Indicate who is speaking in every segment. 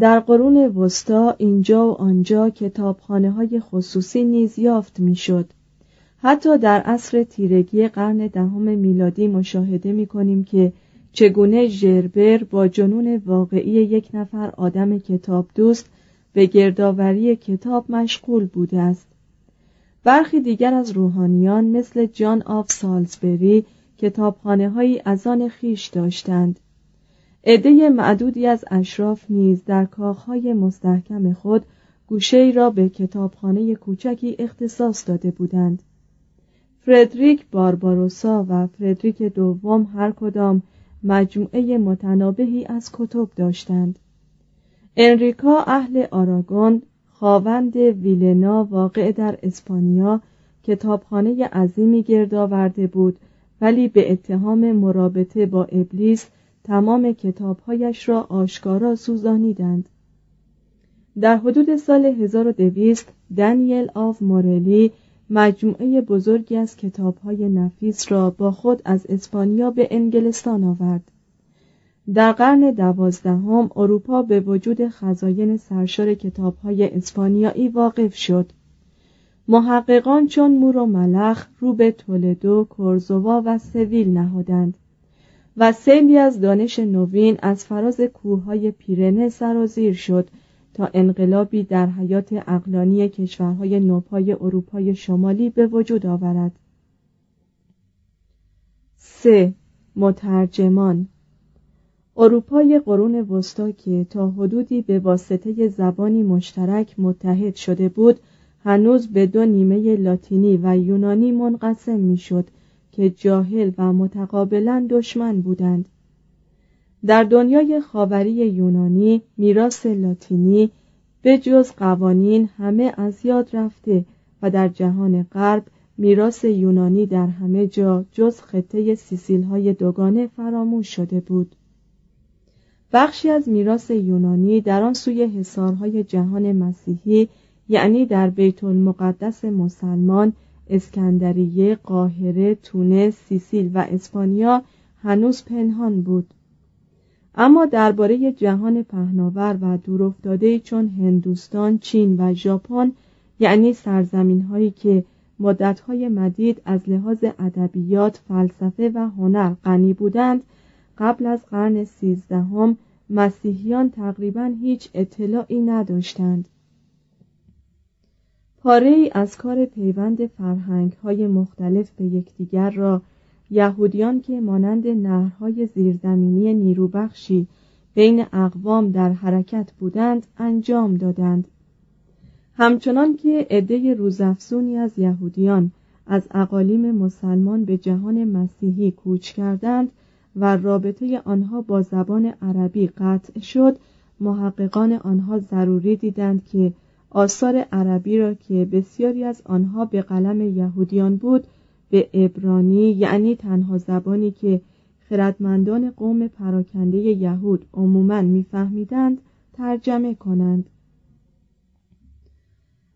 Speaker 1: در قرون وسطا اینجا و آنجا کتابخانه های خصوصی نیز یافت می‌شد. حتی در عصر تیرگی قرن دهم میلادی مشاهده می کنیم که چگونه ژربر با جنون واقعی یک نفر آدم کتاب دوست به گردآوری کتاب مشغول بوده است. برخی دیگر از روحانیان مثل جان آف سالزبری کتابخانه هایی از آن خیش داشتند. عده معدودی از اشراف نیز در کاخهای مستحکم خود گوشه را به کتابخانه کوچکی اختصاص داده بودند. فردریک بارباروسا و فردریک دوم هر کدام مجموعه متنابهی از کتب داشتند. انریکا اهل آراگون خاوند ویلنا واقع در اسپانیا کتابخانه عظیمی گرد آورده بود ولی به اتهام مرابطه با ابلیس تمام کتابهایش را آشکارا سوزانیدند. در حدود سال 1200 دانیل آف مورلی مجموعه بزرگی از کتابهای نفیس را با خود از اسپانیا به انگلستان آورد. در قرن دوازدهم اروپا به وجود خزاین سرشار کتابهای اسپانیایی واقف شد. محققان چون مور و ملخ رو به تولدو، کورزوا و سویل نهادند. و سیلی از دانش نوین از فراز کوههای پیرنه سرازیر شد تا انقلابی در حیات اقلانی کشورهای نوپای اروپای شمالی به وجود آورد. 3. مترجمان اروپای قرون وسطا که تا حدودی به واسطه زبانی مشترک متحد شده بود هنوز به دو نیمه لاتینی و یونانی منقسم می‌شد که جاهل و متقابلا دشمن بودند. در دنیای خاوری یونانی میراث لاتینی به جز قوانین همه از یاد رفته و در جهان غرب میراث یونانی در همه جا جز خطه سیسیل های دوگانه فراموش شده بود. بخشی از میراث یونانی در آن سوی حصارهای جهان مسیحی یعنی در بیت المقدس مسلمان اسکندریه، قاهره، تونس، سیسیل و اسپانیا هنوز پنهان بود. اما درباره جهان پهناور و دورافتاده چون هندوستان، چین و ژاپن یعنی سرزمین هایی که مدتهای مدید از لحاظ ادبیات، فلسفه و هنر غنی بودند قبل از قرن سیزدهم مسیحیان تقریبا هیچ اطلاعی نداشتند. پاره ای از کار پیوند فرهنگ های مختلف به یکدیگر را یهودیان که مانند نهرهای زیرزمینی نیروبخشی بین اقوام در حرکت بودند انجام دادند. همچنان که عده روزافزونی از یهودیان از اقالیم مسلمان به جهان مسیحی کوچ کردند و رابطه آنها با زبان عربی قطع شد محققان آنها ضروری دیدند که آثار عربی را که بسیاری از آنها به قلم یهودیان بود به ابرانی یعنی تنها زبانی که خردمندان قوم پراکنده یهود عموما میفهمیدند ترجمه کنند.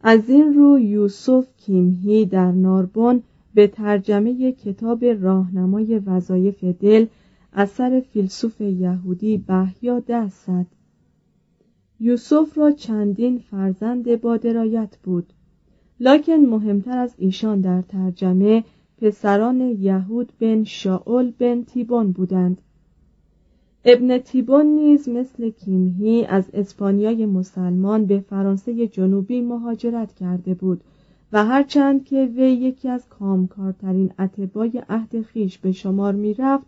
Speaker 1: از این رو یوسف کیمهی در ناربون به ترجمه کتاب راهنمای وظایف دل اثر فیلسوف یهودی بهیا دست زد. یوسف را چندین فرزند با درایت بود. لکن مهمتر از ایشان در ترجمه پسران یهود بن شاول بن تیبون بودند. ابن تیبون نیز مثل کیمهی از اسپانیای مسلمان به فرانسه جنوبی مهاجرت کرده بود و هرچند که وی یکی از کامکارترین اتباع عهد خیش به شمار می رفت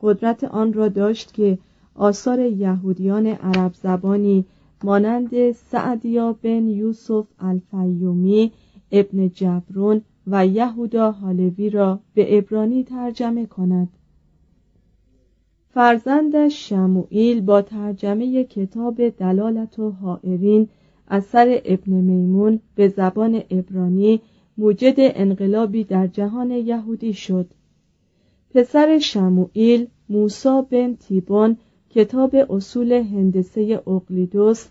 Speaker 1: قدرت آن را داشت که آثار یهودیان عرب زبانی مانند سعدیا بن یوسف الفیومی ابن جبرون و یهودا حالوی را به ابرانی ترجمه کند. فرزندش شموئیل با ترجمه کتاب دلالت و حائرین اثر ابن میمون به زبان ابرانی موجد انقلابی در جهان یهودی شد. پسر شموئیل موسا بن تیبون کتاب اصول هندسه اقلیدوس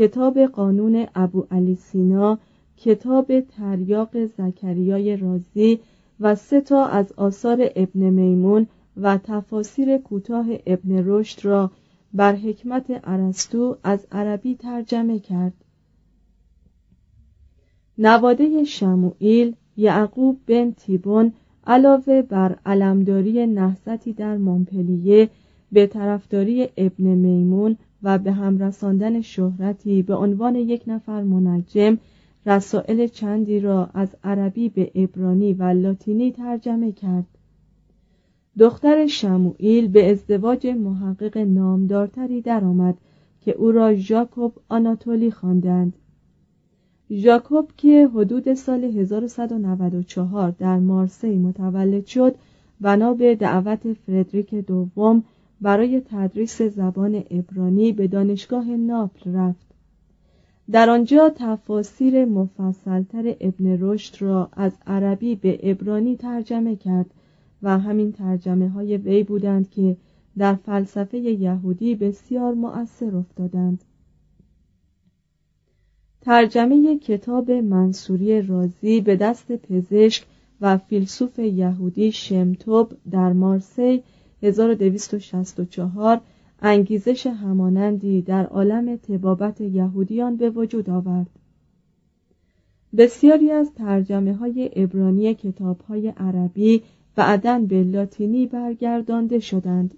Speaker 1: کتاب قانون ابو علی سینا کتاب تریاق زکریای رازی و سه تا از آثار ابن میمون و تفاسیر کوتاه ابن رشد را بر حکمت ارسطو از عربی ترجمه کرد. نواده شموئیل یعقوب بن تیبون علاوه بر علمداری نهضتی در مونپلیه به طرفداری ابن میمون و به هم رساندن شهرتی به عنوان یک نفر منجم رسائل چندی را از عربی به ابرانی و لاتینی ترجمه کرد. دختر شموئیل به ازدواج محقق نامدارتری درآمد که او را ژاکوب آناتولی خواندند. ژاکوب که حدود سال 1194 در مارسی متولد شد بنا به دعوت فردریک دوم برای تدریس زبان ابرانی به دانشگاه ناپل رفت. در آنجا تفاسیر مفصلتر ابن رشد را از عربی به ابرانی ترجمه کرد و همین ترجمه های وی بودند که در فلسفه یهودی بسیار مؤثر افتادند. ترجمه کتاب منصوری رازی به دست پزشک و فیلسوف یهودی شمتوب در مارسی 1264 انگیزش همانندی در عالم تبابت یهودیان به وجود آورد. بسیاری از ترجمه های ابرانی کتاب های عربی بعدا به لاتینی برگردانده شدند.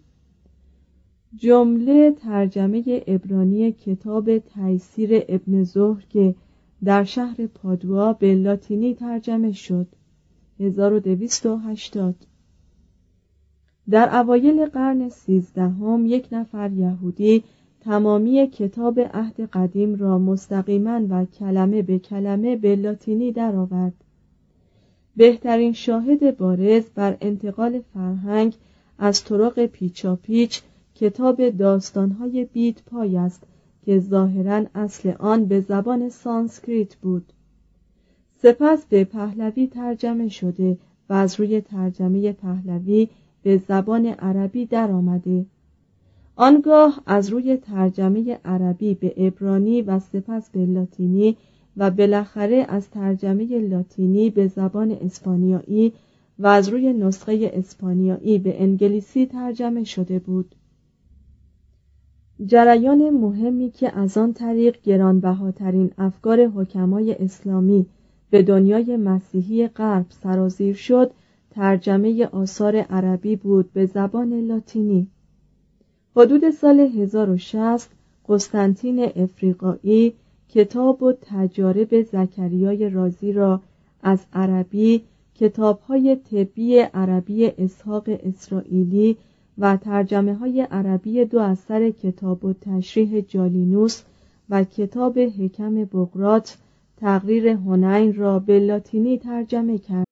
Speaker 1: جمله ترجمه ابرانی کتاب تیسیر ابن ظهر که در شهر پادوا به لاتینی ترجمه شد. 1280 در اوایل قرن سیزدهم یک نفر یهودی تمامی کتاب عهد قدیم را مستقیما و کلمه به کلمه به لاتینی درآورد. بهترین شاهد بارز بر انتقال فرهنگ از طرق پیچاپیچ کتاب داستانهای بیت پای است که ظاهرا اصل آن به زبان سانسکریت بود سپس به پهلوی ترجمه شده و از روی ترجمه پهلوی به زبان عربی درآمده. آنگاه از روی ترجمه عربی به عبرانی و سپس به لاتینی و بالاخره از ترجمه لاتینی به زبان اسپانیایی و از روی نسخه اسپانیایی به انگلیسی ترجمه شده بود. جریان مهمی که از آن طریق گرانبهاترین افکار حکمای اسلامی به دنیای مسیحی غرب سرازیر شد ترجمه آثار عربی بود به زبان لاتینی حدود سال 1060 قسطنطین افریقایی کتاب و تجارب زکریای رازی را از عربی کتابهای طبی عربی اسحاق اسرائیلی و ترجمه های عربی دو اثر کتاب و تشریح جالینوس و کتاب حکم بغرات تقریر هنین را به لاتینی ترجمه کرد.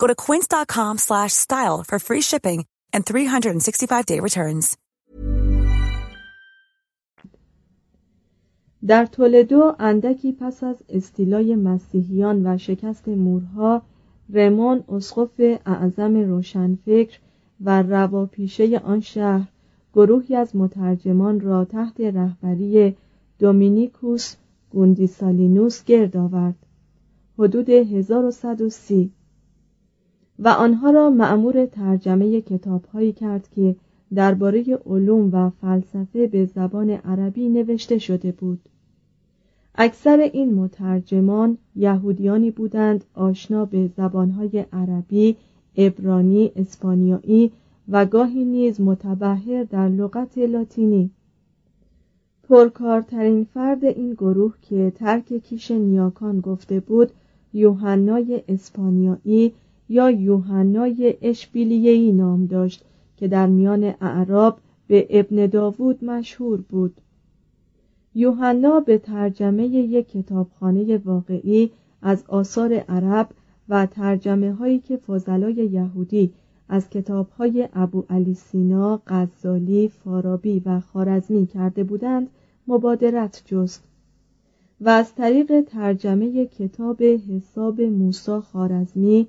Speaker 2: Go to quince.com slash style for free shipping and 365-day returns.
Speaker 1: در تولدو اندکی پس از استیلای مسیحیان و شکست مورها رمون اسقف اعظم روشنفکر و رواپیشه آن شهر گروهی از مترجمان را تحت رهبری دومینیکوس گوندیسالینوس گرد آورد حدود 1130 و آنها را معمور ترجمه کتابهایی کرد که درباره علوم و فلسفه به زبان عربی نوشته شده بود. اکثر این مترجمان یهودیانی بودند آشنا به زبانهای عربی، عبرانی، اسپانیایی و گاهی نیز متبهر در لغت لاتینی. پرکارترین فرد این گروه که ترک کیش نیاکان گفته بود یوحنای اسپانیایی یا یوحنای اشبیلیهی نام داشت که در میان اعراب به ابن داوود مشهور بود. یوحنا به ترجمه یک کتابخانه واقعی از آثار عرب و ترجمه هایی که فضلای یهودی از کتاب های ابو علی سینا، غزالی، فارابی و خارزمی کرده بودند مبادرت جست و از طریق ترجمه کتاب حساب موسا خارزمی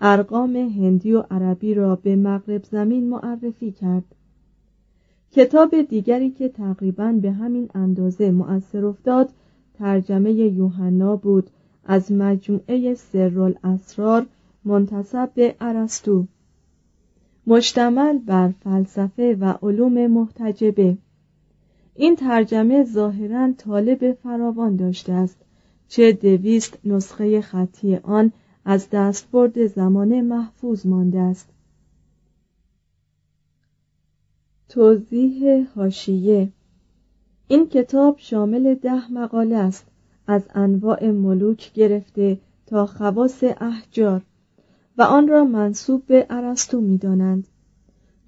Speaker 1: ارقام هندی و عربی را به مغرب زمین معرفی کرد. کتاب دیگری که تقریبا به همین اندازه مؤثر افتاد ترجمه یوحنا بود از مجموعه سرالاسرار منتصب به ارسطو. مشتمل بر فلسفه و علوم محتجبه. این ترجمه ظاهرا طالب فراوان داشته است چه دویست نسخه خطی آن از دستبرد زمانه محفوظ مانده است. توضیح هاشیه این کتاب شامل ده مقاله است. از انواع ملوک گرفته تا خواص احجار و آن را منصوب به ارسطو می‌دانند.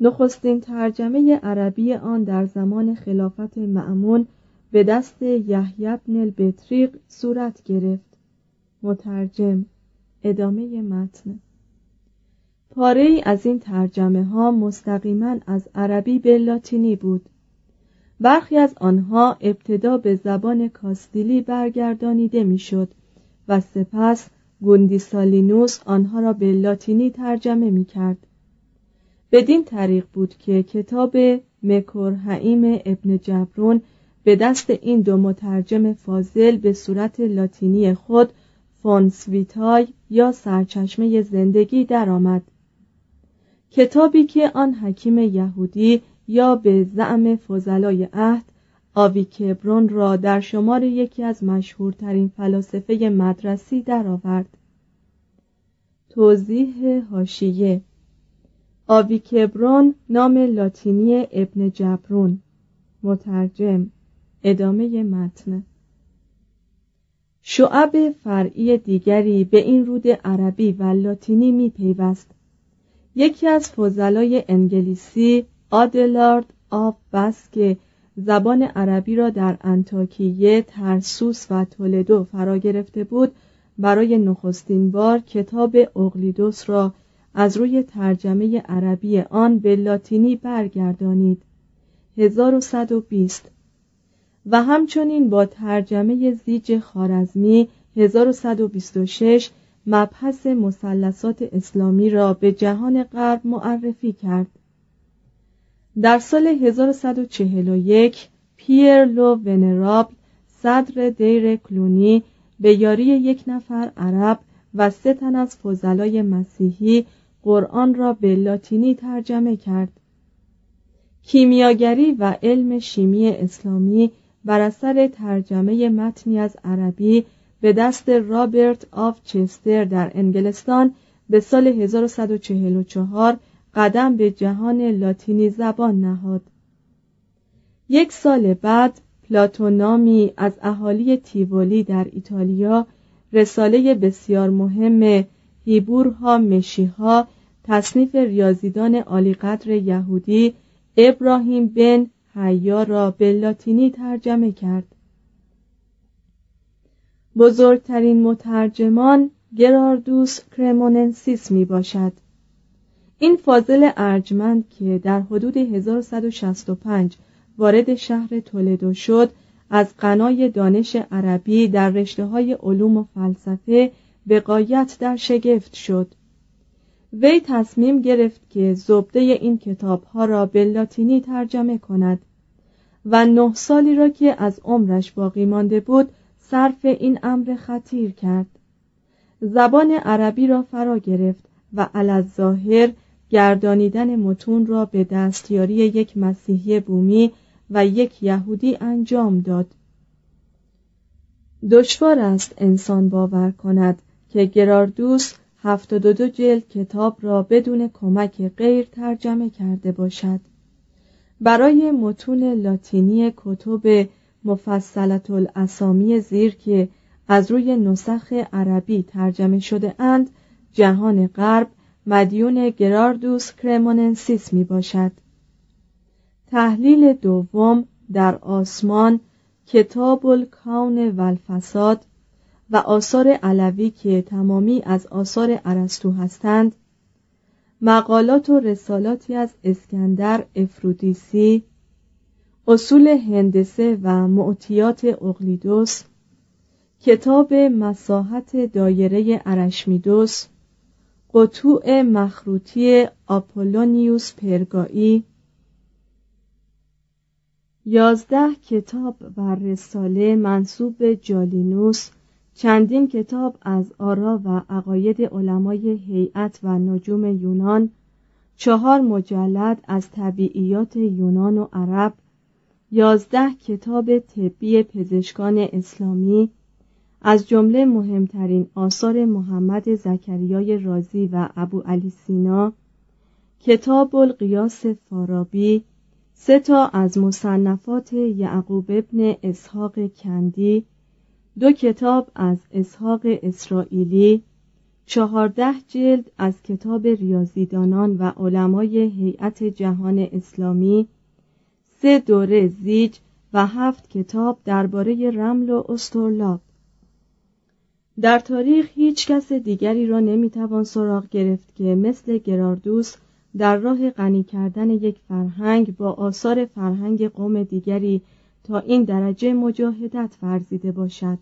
Speaker 1: نخستین ترجمه عربی آن در زمان خلافت معمون به دست یحیی بن البطریق صورت گرفت. مترجم ادامه متن پاره ای از این ترجمه ها مستقیما از عربی به لاتینی بود برخی از آنها ابتدا به زبان کاستیلی برگردانیده می‌شد و سپس گوندیسالینوس آنها را به لاتینی ترجمه می کرد. بدین طریق بود که کتاب مکرهعیم ابن جبرون به دست این دو مترجم فاضل به صورت لاتینی خود فونسویتای یا سرچشمه زندگی درآمد. کتابی که آن حکیم یهودی یا به زعم فضلای عهد آویکبرون را در شمار یکی از مشهورترین فلاسفه مدرسی درآورد. توضیح هاشیه آویکبرون نام لاتینی ابن جبرون مترجم ادامه متن شعب فرعی دیگری به این رود عربی و لاتینی می پیوست. یکی از فضلای انگلیسی آدلارد آف بس که زبان عربی را در انتاکیه، ترسوس و تولدو فرا گرفته بود برای نخستین بار کتاب اقلیدوس را از روی ترجمه عربی آن به لاتینی برگردانید 1120 و همچنین با ترجمه زیج خارزمی 1126 مبحث مثلثات اسلامی را به جهان غرب معرفی کرد. در سال 1141 پیر لو ونرابل صدر دیر کلونی به یاری یک نفر عرب و سه تن از فضلای مسیحی قرآن را به لاتینی ترجمه کرد. کیمیاگری و علم شیمی اسلامی بر اثر ترجمه متنی از عربی به دست رابرت آف چستر در انگلستان به سال 1144 قدم به جهان لاتینی زبان نهاد. یک سال بعد پلاتونامی از اهالی تیوولی در ایتالیا رساله بسیار مهم هیبورها مشیها تصنیف ریاضیدان عالیقدر یهودی ابراهیم بن حیا را به لاتینی ترجمه کرد. بزرگترین مترجمان گراردوس کرموننسیس می باشد. این فاضل ارجمند که در حدود 1165 وارد شهر تولدو شد از قنای دانش عربی در رشته های علوم و فلسفه به قایت در شگفت شد. وی تصمیم گرفت که زبده این کتاب ها را به لاتینی ترجمه کند و نه سالی را که از عمرش باقی مانده بود صرف این امر خطیر کرد. زبان عربی را فرا گرفت و ظاهر گردانیدن متون را به دستیاری یک مسیحی بومی و یک یهودی انجام داد. دشوار است انسان باور کند که گراردوس هفتاد جلد کتاب را بدون کمک غیر ترجمه کرده باشد. برای متون لاتینی کتب مفصلت الاسامی زیر که از روی نسخ عربی ترجمه شده اند جهان غرب مدیون گراردوس کرموننسیس می باشد. تحلیل دوم در آسمان کتاب الکون و الفساد و آثار علوی که تمامی از آثار ارسطو هستند مقالات و رسالاتی از اسکندر افرودیسی اصول هندسه و معتیات اقلیدوس کتاب مساحت دایره ارشمیدوس قطوع مخروطی آپولونیوس پرگایی یازده کتاب و رساله منصوب جالینوس چندین کتاب از آرا و عقاید علمای هیئت و نجوم یونان چهار مجلد از طبیعیات یونان و عرب یازده کتاب طبی پزشکان اسلامی از جمله مهمترین آثار محمد زکریای رازی و ابو علی سینا کتاب القیاس فارابی سه تا از مصنفات یعقوب ابن اسحاق کندی دو کتاب از اسحاق اسرائیلی چهارده جلد از کتاب ریاضیدانان و علمای هیئت جهان اسلامی سه دوره زیج و هفت کتاب درباره رمل و استرلاب. در تاریخ هیچ کس دیگری را نمی‌توان سراغ گرفت که مثل گراردوس در راه غنی کردن یک فرهنگ با آثار فرهنگ قوم دیگری تا این درجه مجاهدت ورزیده باشد.